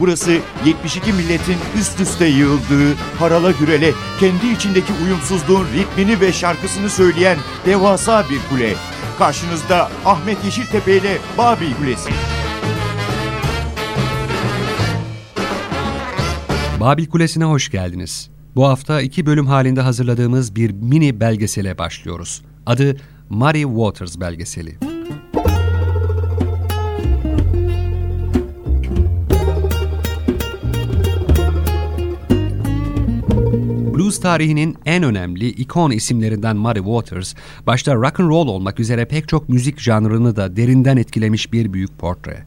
Burası 72 milletin üst üste yığıldığı, harala gürele, kendi içindeki uyumsuzluğun ritmini ve şarkısını söyleyen devasa bir kule. Karşınızda Ahmet Yeşiltepe ile Babil Kulesi. Babil Kulesi'ne hoş geldiniz. Bu hafta iki bölüm halinde hazırladığımız bir mini belgesele başlıyoruz. Adı Muddy Waters belgeseli. Blues tarihinin en önemli ikon isimlerinden Muddy Waters, başta rock and roll olmak üzere pek çok müzik janrını da derinden etkilemiş bir büyük portre.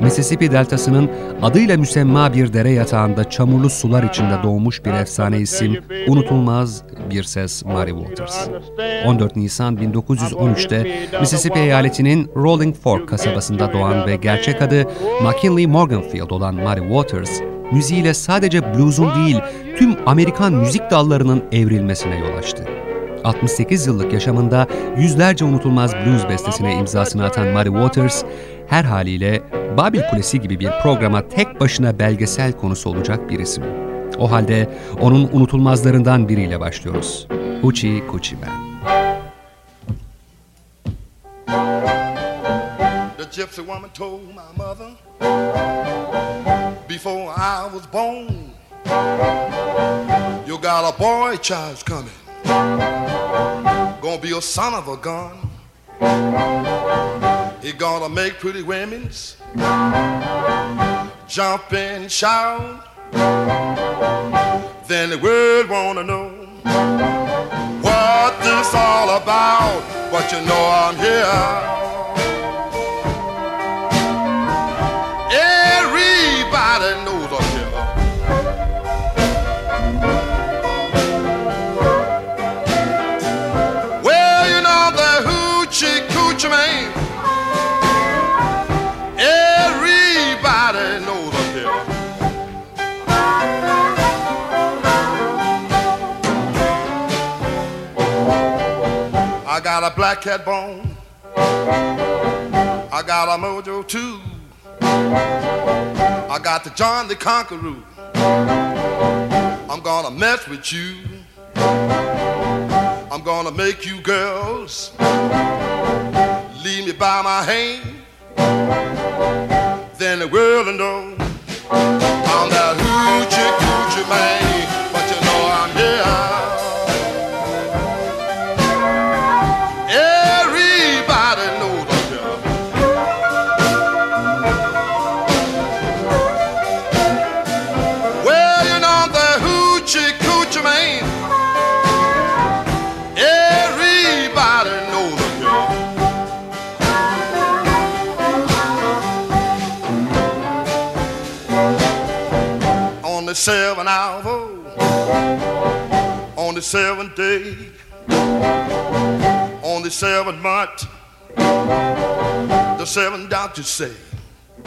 Mississippi deltasının adıyla müsemma bir dere yatağında çamurlu sular içinde doğmuş bir efsane isim, unutulmaz bir ses Mary Waters. 14 Nisan 1913'te Mississippi eyaletinin Rolling Fork kasabasında doğan ve gerçek adı McKinley Morganfield olan Mary Waters, müziğiyle sadece blues'un değil tüm Amerikan müzik dallarının evrilmesine yol açtı. 68 yıllık yaşamında yüzlerce unutulmaz blues bestesine imzasını atan Muddy Waters, her haliyle Babil Kulesi gibi bir programa tek başına belgesel konusu olacak bir isim. O halde onun unutulmazlarından biriyle başlıyoruz. Coochie Man. The gypsy woman told my mother Before I was born You got a boy child coming Gonna be a son of a gun. He gonna make pretty women's jump and shout. Then the world wanna know what this all about. But you know I'm here. Black cat bone. I got a mojo too. I got the John the Conqueror. I'm gonna mess with you. I'm gonna make you girls leave me by my hand. Then the world will know I'm that hoochie coochie man. But you know I'm here. Seven hour on the seventh day, on the seventh month, the seven doctors say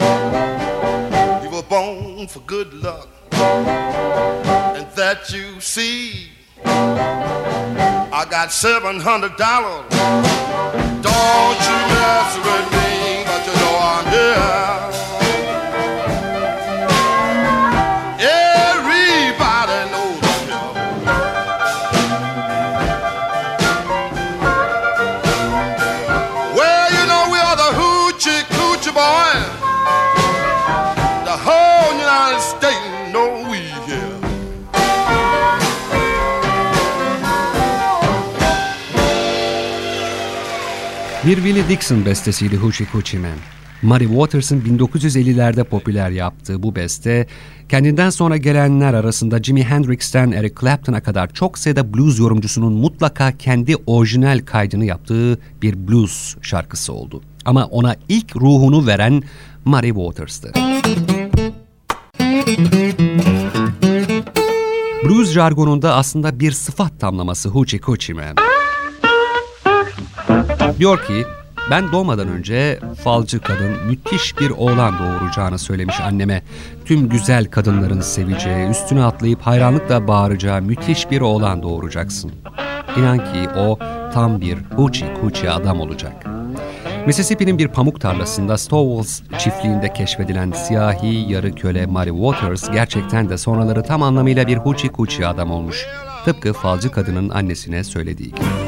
you were born for good luck, and that you see. I got seven hundred dollars. Don't you mess with me, but you know I'm here. Bir Willie Dixon bestesiydi Hoochie Coochie Man. Muddy Waters'ın 1950'lerde popüler yaptığı bu beste, kendinden sonra gelenler arasında Jimi Hendrix'ten Eric Clapton'a kadar çok sayıda blues yorumcusunun mutlaka kendi orijinal kaydını yaptığı bir blues şarkısı oldu. Ama ona ilk ruhunu veren Muddy Waters'tı. Blues jargonunda aslında bir sıfat tamlaması Hoochie Coochie Man. Diyor ki ben doğmadan önce falcı kadın müthiş bir oğlan doğuracağını söylemiş anneme. Tüm güzel kadınların seveceği, üstüne atlayıp hayranlıkla bağıracağı müthiş bir oğlan doğuracaksın. İnan ki o tam bir huçi kuçi adam olacak. Mississippi'nin bir pamuk tarlasında Stowells çiftliğinde keşfedilen siyahi yarı köle Mary Waters gerçekten de sonraları tam anlamıyla bir huçi kuçi adam olmuş. Tıpkı falcı kadının annesine söylediği gibi.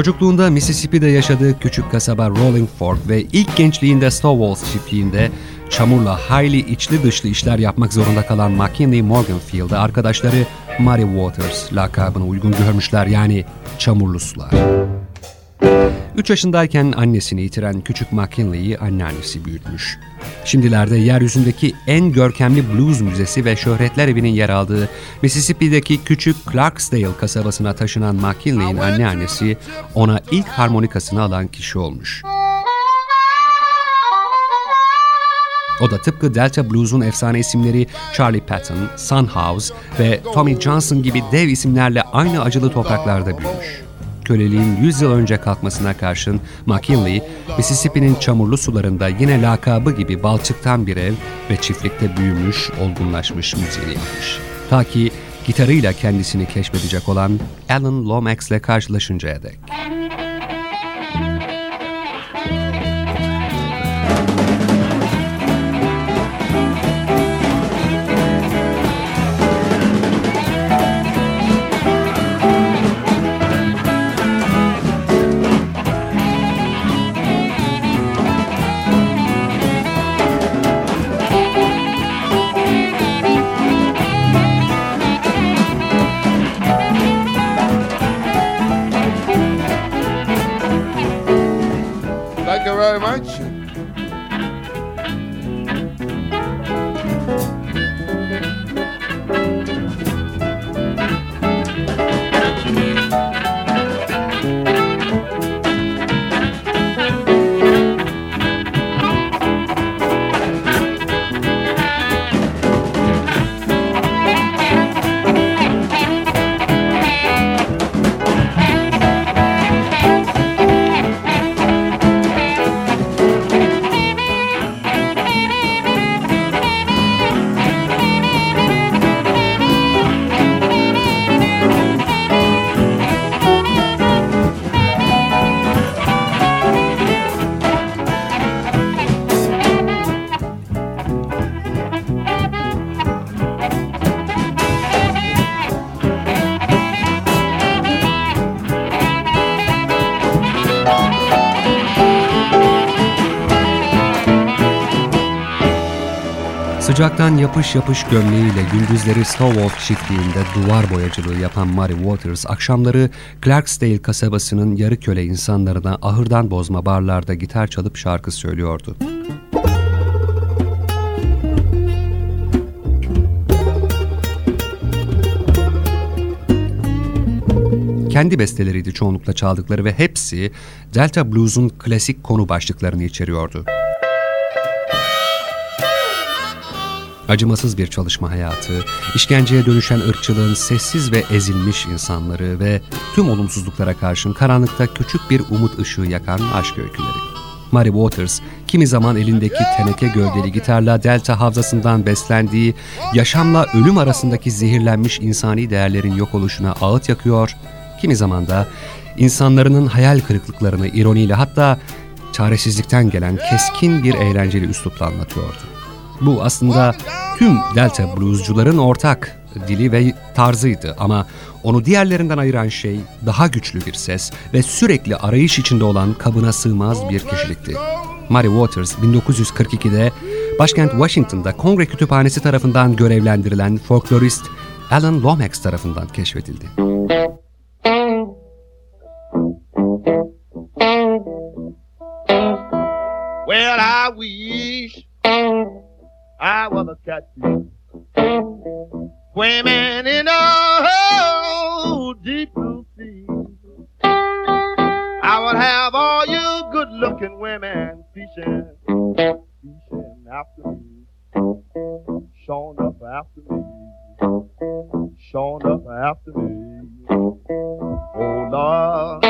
Çocukluğunda Mississippi'de yaşadığı küçük kasaba Rolling Fork ve ilk gençliğinde Stowalls çiftliğinde çamurla hayli içli dışlı işler yapmak zorunda kalan McKinley Morganfield'ı arkadaşları Muddy Waters lakabını uygun görmüşler yani çamurlu sular. 3 yaşındayken annesini yitiren küçük McKinley'i anneannesi büyütmüş. Şimdilerde yeryüzündeki en görkemli blues müzesi ve şöhretler evinin yer aldığı Mississippi'deki küçük Clarksdale kasabasına taşınan McKinley'in anneannesi ona ilk harmonikasını alan kişi olmuş. O da tıpkı Delta Blues'un efsane isimleri Charlie Patton, Son House ve Tommy Johnson gibi dev isimlerle aynı acılı topraklarda büyümüş köleliğin 100 yıl önce kalkmasına karşın McKinley, Mississippi'nin çamurlu sularında yine lakabı gibi balçıktan bir ev ve çiftlikte büyümüş, olgunlaşmış müziğini yapmış. Ta ki gitarıyla kendisini keşfedecek olan Alan Lomax ile karşılaşıncaya dek. Yapış yapış gömleğiyle gündüzleri Stowolf çiftliğinde duvar boyacılığı yapan Mary Waters, akşamları Clarksdale kasabasının yarı köle insanlarına ahırdan bozma barlarda gitar çalıp şarkı söylüyordu. Kendi besteleriydi çoğunlukla çaldıkları ve hepsi Delta Blues'un klasik konu başlıklarını içeriyordu. Acımasız bir çalışma hayatı, işkenceye dönüşen ırkçılığın sessiz ve ezilmiş insanları ve tüm olumsuzluklara karşın karanlıkta küçük bir umut ışığı yakan aşk öyküleri. Mary Waters, kimi zaman elindeki teneke gövdeli gitarla Delta havzasından beslendiği, yaşamla ölüm arasındaki zehirlenmiş insani değerlerin yok oluşuna ağıt yakıyor, kimi zaman da insanların hayal kırıklıklarını ironiyle hatta çaresizlikten gelen keskin bir eğlenceli üslupla anlatıyordu. Bu aslında tüm Delta bluescuların ortak dili ve tarzıydı ama onu diğerlerinden ayıran şey daha güçlü bir ses ve sürekli arayış içinde olan kabına sığmaz bir kişilikti. Mary Waters 1942'de başkent Washington'da Kongre Kütüphanesi tarafından görevlendirilen folklorist Alan Lomax tarafından keşfedildi. Well, I I was a catfish swimming in a deep blue sea. I would have all you good-looking women fishing, fishing after me, showing up after me, showing up after me. Oh Lord,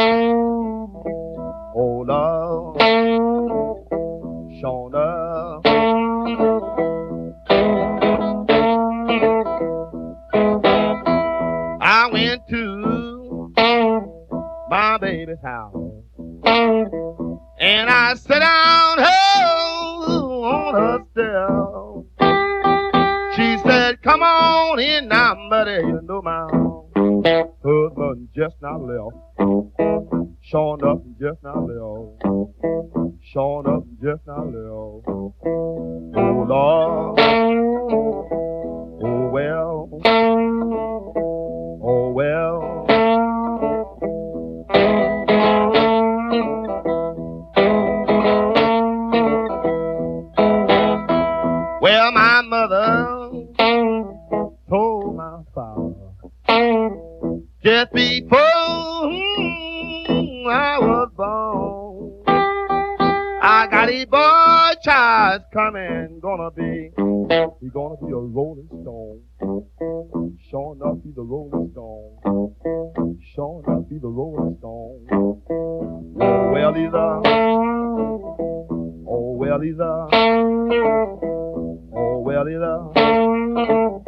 now mm-hmm. mm-hmm. left. Showing up and just now left. Showing up and just now left. I got a boy child coming, gonna be, he gonna be a rolling stone. Sure enough, he's a rolling stone. Sure enough, he's a rolling stone. Oh, well, he's a, oh, well, he's a, oh, well, he's a.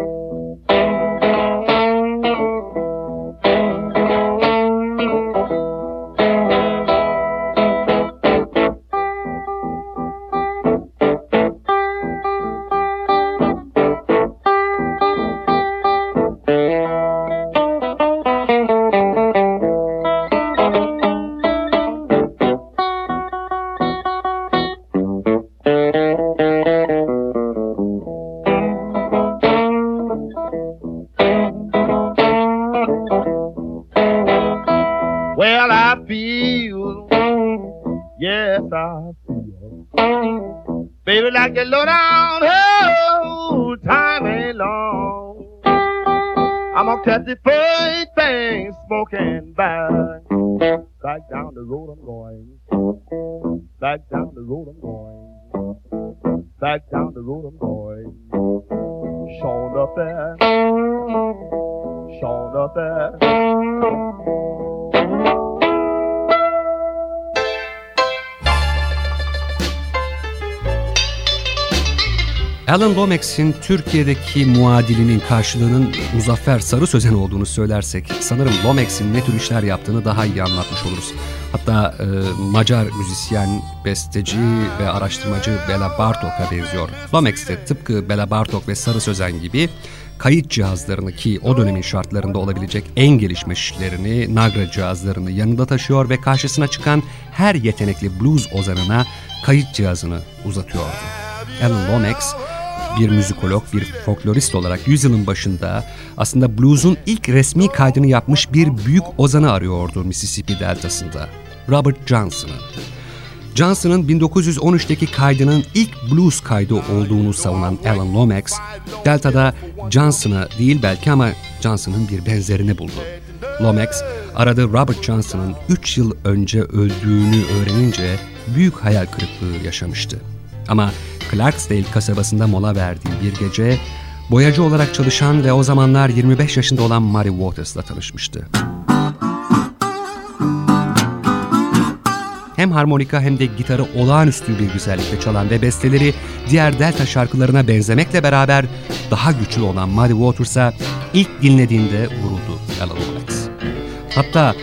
I'm gonna catch the first thing smoking back. Back down the road I'm going. Back down the road I'm going. Back down the road I'm going. Showing up there. Showing up there. Alan Lomax'in Türkiye'deki muadilinin karşılığının Muzaffer Sarı Sözen olduğunu söylersek sanırım Lomax'in ne tür işler yaptığını daha iyi anlatmış oluruz. Hatta e, Macar müzisyen, besteci ve araştırmacı Bela Bartok'a benziyor. Lomax de tıpkı Bela Bartok ve Sarı Sözen gibi kayıt cihazlarını ki o dönemin şartlarında olabilecek en gelişmişlerini, Nagra cihazlarını yanında taşıyor ve karşısına çıkan her yetenekli blues ozanına kayıt cihazını uzatıyordu. Alan Lomax bir müzikolog, bir folklorist olarak yüzyılın başında aslında blues'un ilk resmi kaydını yapmış bir büyük ozanı arıyordu Mississippi deltasında. Robert Johnson'ı. Johnson'ın 1913'teki kaydının ilk blues kaydı olduğunu savunan Alan Lomax, Delta'da Johnson'ı değil belki ama Johnson'ın bir benzerini buldu. Lomax, aradığı Robert Johnson'ın 3 yıl önce öldüğünü öğrenince büyük hayal kırıklığı yaşamıştı. Ama Clarksdale kasabasında mola verdiği bir gece boyacı olarak çalışan ve o zamanlar 25 yaşında olan Mary Waters'la tanışmıştı. Hem harmonika hem de gitarı olağanüstü bir güzellikle çalan ve besteleri diğer Delta şarkılarına benzemekle beraber daha güçlü olan Muddy Waters'a ilk dinlediğinde vuruldu Alan Lomax. Hatta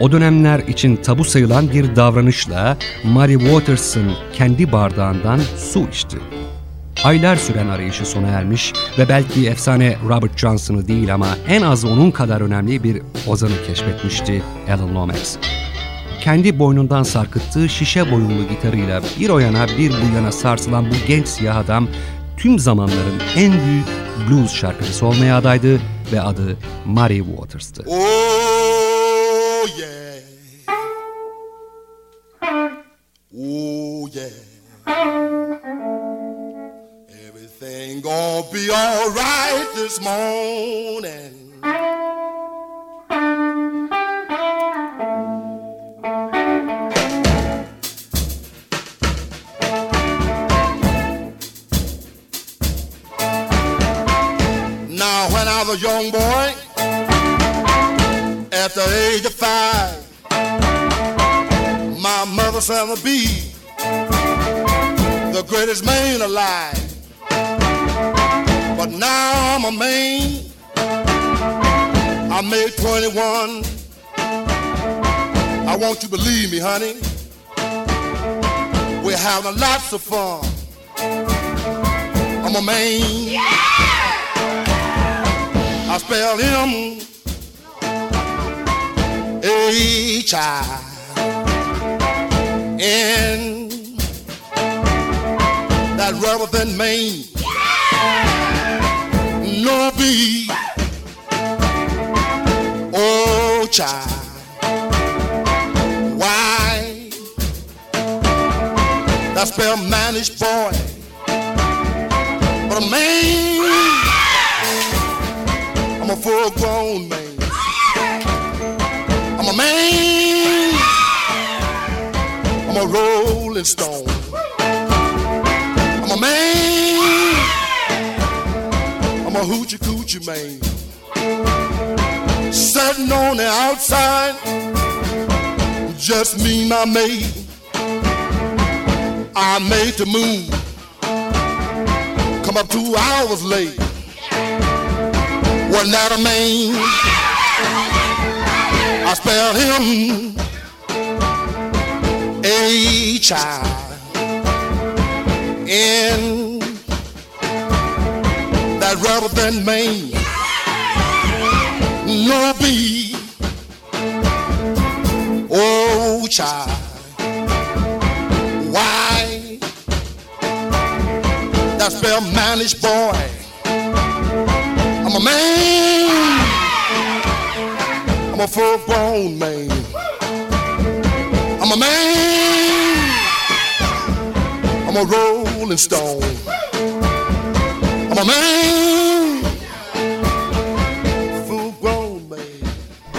o dönemler için tabu sayılan bir davranışla Mary Waters'ın kendi bardağından su içti. Aylar süren arayışı sona ermiş ve belki efsane Robert Johnson'ı değil ama en az onun kadar önemli bir ozanı keşfetmişti Alan Lomax. Kendi boynundan sarkıttığı şişe boyunlu gitarıyla bir o yana bir bu yana sarsılan bu genç siyah adam tüm zamanların en büyük blues şarkıcısı olmaya adaydı ve adı Mary Waters'tı. Oh be alright this morning. Now when I was a young boy, at the age of five, my mother said to be the greatest man alive. A man. I made 21. I want you to believe me, honey. We're having lots of fun. I'm a man. I spell him H I in that rubber than Maine. Oh child, why that spell managed boy, but a man, I'm a full grown man. I'm a man. I'm a rolling stone. I'm a man. A hoochie coochie man. Sitting on the outside, just me, my maid. I made the move. Come up two hours late. Wasn't that a man? I spelled him a child in that rubber than Maine. No be, oh child, why that spell managed boy? I'm a man. I'm a full grown man. I'm a man. I'm a rolling stone.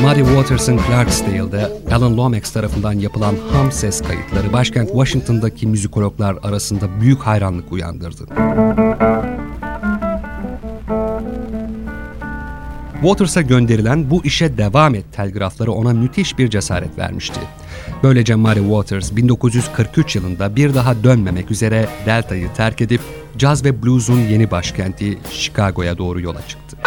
Muddy Waters'ın Clarksdale'de Alan Lomax tarafından yapılan ham ses kayıtları başkent Washington'daki müzikologlar arasında büyük hayranlık uyandırdı. Waters'a gönderilen bu işe devam et telgrafları ona müthiş bir cesaret vermişti. Böylece Muddy Waters 1943 yılında bir daha dönmemek üzere Delta'yı terk edip caz ve blues'un yeni başkenti Chicago'ya doğru yola çıktı.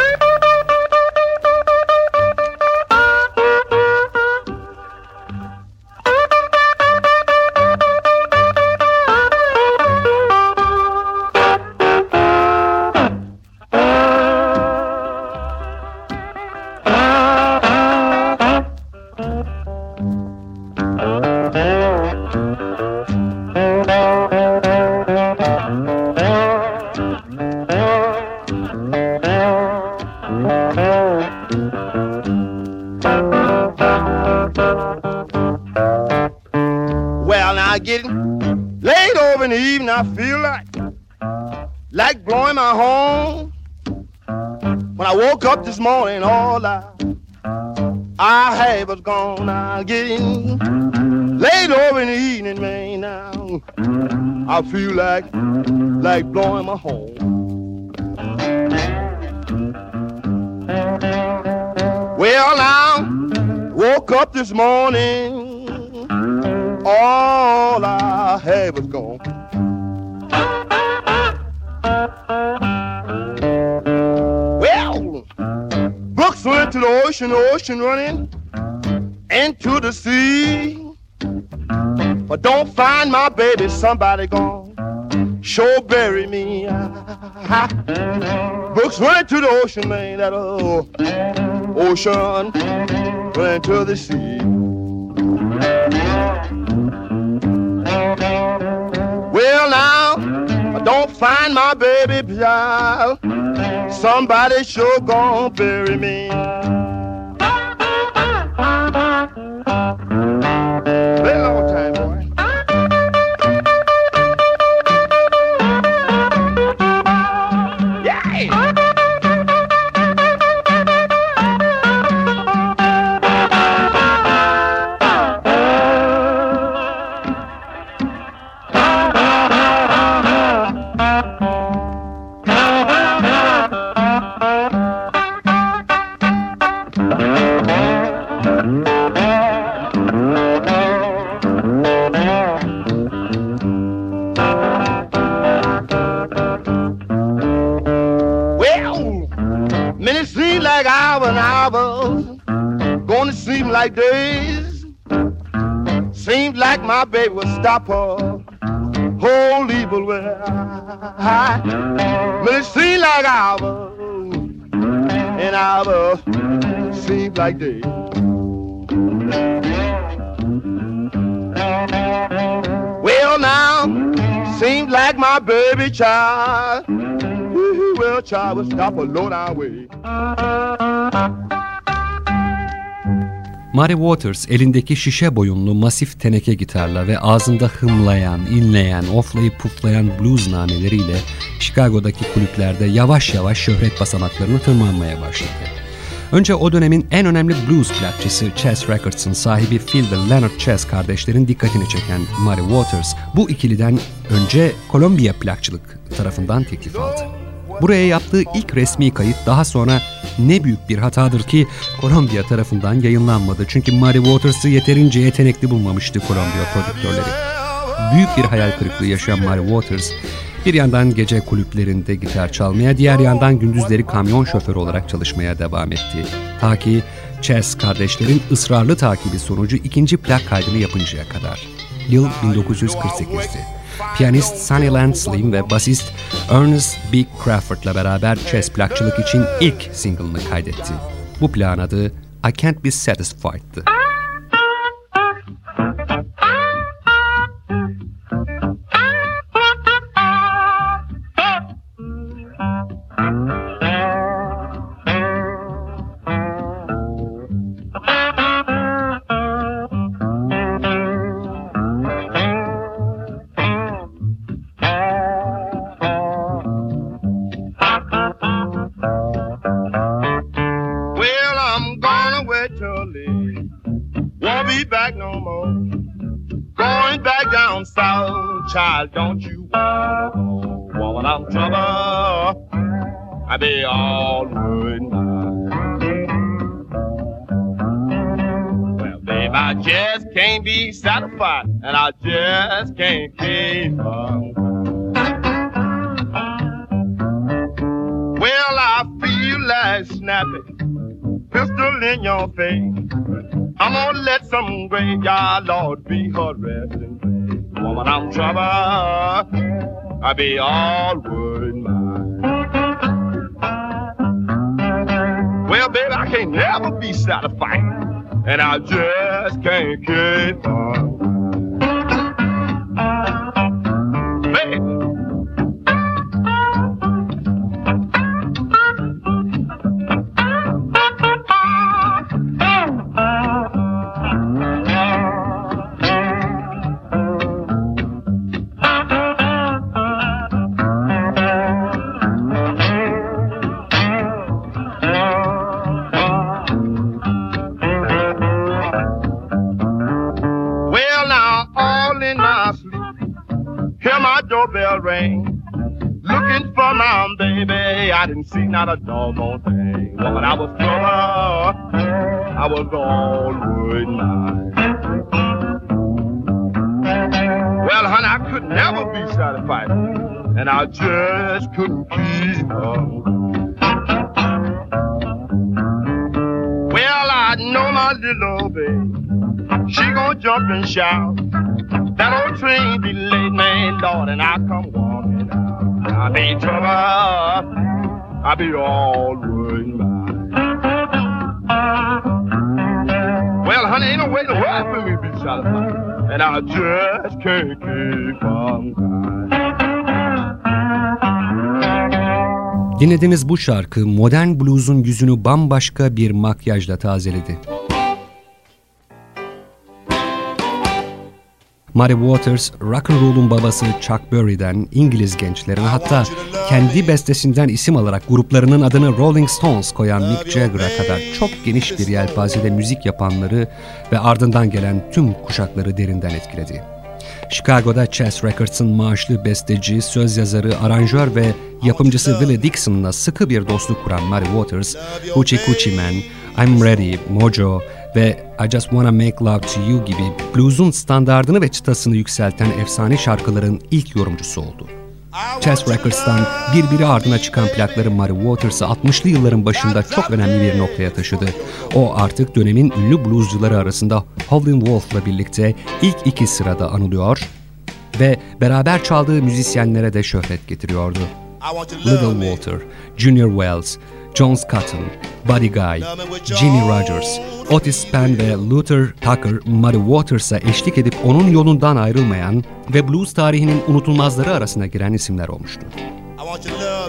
I feel like like blowing my horn. Well, now woke up this morning. All I had was gone. Well, books went to the ocean, the ocean running into the sea. My baby, somebody gone. Sure bury me. Books went to the ocean, man, that oh, ocean went to the sea. Well, now, I don't find my baby child. Somebody sure gonna bury me. Like days. Seems like my baby would stop her whole evil way. Minutes seem like hours and hours seem like days. Well now, seems like my baby child. Well, child, will stop a low down way. Mary Waters elindeki şişe boyunlu masif teneke gitarla ve ağzında hımlayan, inleyen, oflayıp puflayan blues nameleriyle Chicago'daki kulüplerde yavaş yavaş şöhret basamaklarını tırmanmaya başladı. Önce o dönemin en önemli blues plakçısı Chess Records'ın sahibi Phil ve Leonard Chess kardeşlerin dikkatini çeken Mary Waters bu ikiliden önce Columbia plakçılık tarafından teklif aldı. Buraya yaptığı ilk resmi kayıt daha sonra ne büyük bir hatadır ki Columbia tarafından yayınlanmadı. Çünkü Mary Waters'ı yeterince yetenekli bulmamıştı Columbia prodüktörleri. Büyük bir hayal kırıklığı yaşayan Mary Waters, bir yandan gece kulüplerinde gitar çalmaya, diğer yandan gündüzleri kamyon şoförü olarak çalışmaya devam etti. Ta ki Chess kardeşlerin ısrarlı takibi sonucu ikinci plak kaydını yapıncaya kadar. Yıl 1948'di. Piyanist Sonny Landslim ve basist Ernest B. Crawford'la beraber Chess plakçılık için ilk single'ını kaydetti. Bu plağın adı I Can't Be Satisfied'dı. Just can't keep on. Well, I feel like snapping, pistol in your face. I'm gonna let some graveyard lord be place. Woman, I'm trouble. I be all worried mine. Well, baby, I can't never be satisfied, and I just can't keep on. I didn't see not a doggone thing. Woman, I was trouble, I was all worried mine. Well, honey, I could never be satisfied, and I just couldn't keep on. Well, I know my little baby. She gon' jump and shout. That old train be late, man, Lord, and I come walking out. I be trouble. I be all worried mine. Well, honey, ain't no way in the for me to be satisfied. And I just can't keep on. Dinlediğimiz bu şarkı modern blues'un yüzünü bambaşka bir makyajla tazeledi. Mary Waters, rock and roll'un babası Chuck Berry'den İngiliz gençlerine hatta kendi bestesinden isim alarak gruplarının adını Rolling Stones koyan Mick Jagger'a kadar çok geniş bir yelpazede müzik yapanları ve ardından gelen tüm kuşakları derinden etkiledi. Chicago'da Chess Records'ın maaşlı besteci, söz yazarı, aranjör ve yapımcısı Willie Dixon'la sıkı bir dostluk kuran Mary Waters, Hoochie Coochie Man, I'm Ready, Mojo ve I Just Wanna Make Love to You gibi blues'un standardını ve çıtasını yükselten efsane şarkıların ilk yorumcusu oldu. Chess Records'tan birbiri ardına çıkan plakları Mary Waters'ı 60'lı yılların başında çok önemli bir noktaya taşıdı. O artık dönemin ünlü bluescuları arasında Howlin' Wolf'la birlikte ilk iki sırada anılıyor ve beraber çaldığı müzisyenlere de şöhret getiriyordu. Little Walter, Junior Wells, John Scotton, Buddy Guy, Jimmy Rogers, Otis Penn ve Luther Tucker, Muddy Waters'a eşlik edip onun yolundan ayrılmayan ve blues tarihinin unutulmazları arasına giren isimler olmuştur.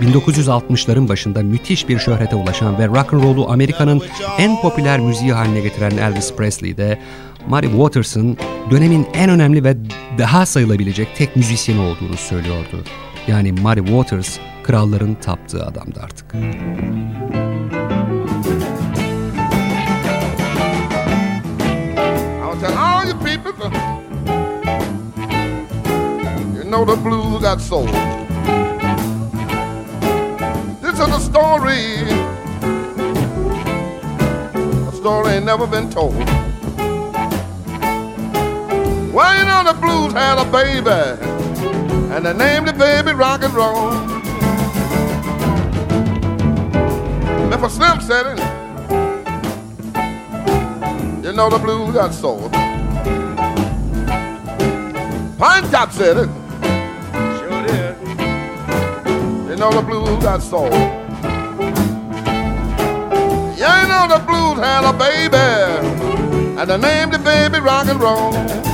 1960'ların başında müthiş bir şöhrete ulaşan ve rock and roll'u Amerika'nın en popüler müziği haline getiren Elvis Presley de Muddy Waters'ın dönemin en önemli ve daha sayılabilecek tek müzisyeni olduğunu söylüyordu. Yani Muddy Waters kralların taptığı adamdı artık. You know the blues got soul. This is a story, a story ain't never been told. Well, you know the blues had a baby, and they named the baby rock and roll. Memphis Slim said it. You know the blues got soul. Pine Top said it. Sure did. You know the blues got soul. Yeah, you know the blues had a baby, and they named the baby rock and roll.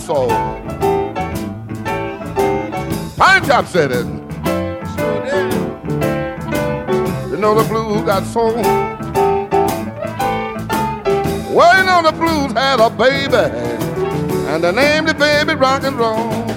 Soul. Pine Top said it. Sure did. You know the blues got soul. Well, you know the blues had a baby, and they named the baby rock and roll.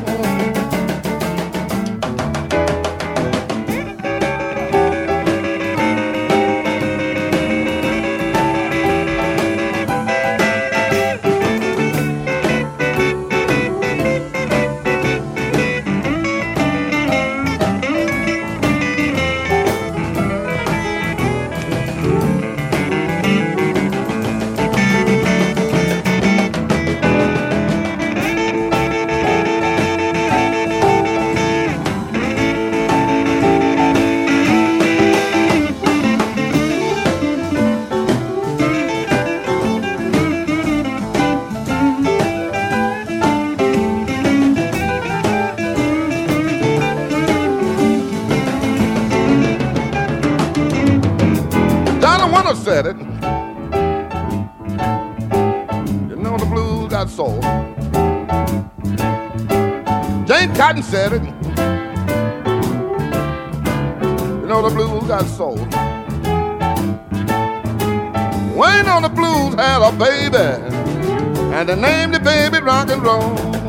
Know the blues got soul. You know the blues had a baby, and they named the baby rock and roll.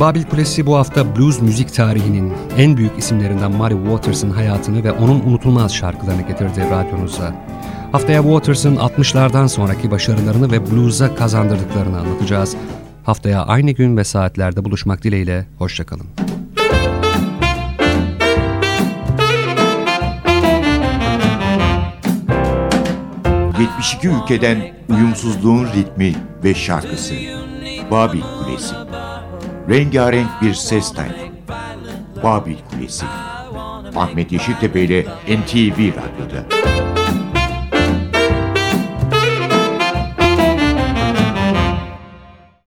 Babil Kulesi bu hafta blues müzik tarihinin en büyük isimlerinden Muddy Waters'ın hayatını ve onun unutulmaz şarkılarını getirdi radyonuza. Haftaya Waters'ın 60'lardan sonraki başarılarını ve blues'a kazandırdıklarını anlatacağız. Haftaya aynı gün ve saatlerde buluşmak dileğiyle, hoşçakalın. 72 ülkeden uyumsuzluğun ritmi ve şarkısı. Babil Kulesi. Rengarenk bir ses tayfı. Babil Kulesi. Ahmet Yeşiltepe ile NTV Radyo'da.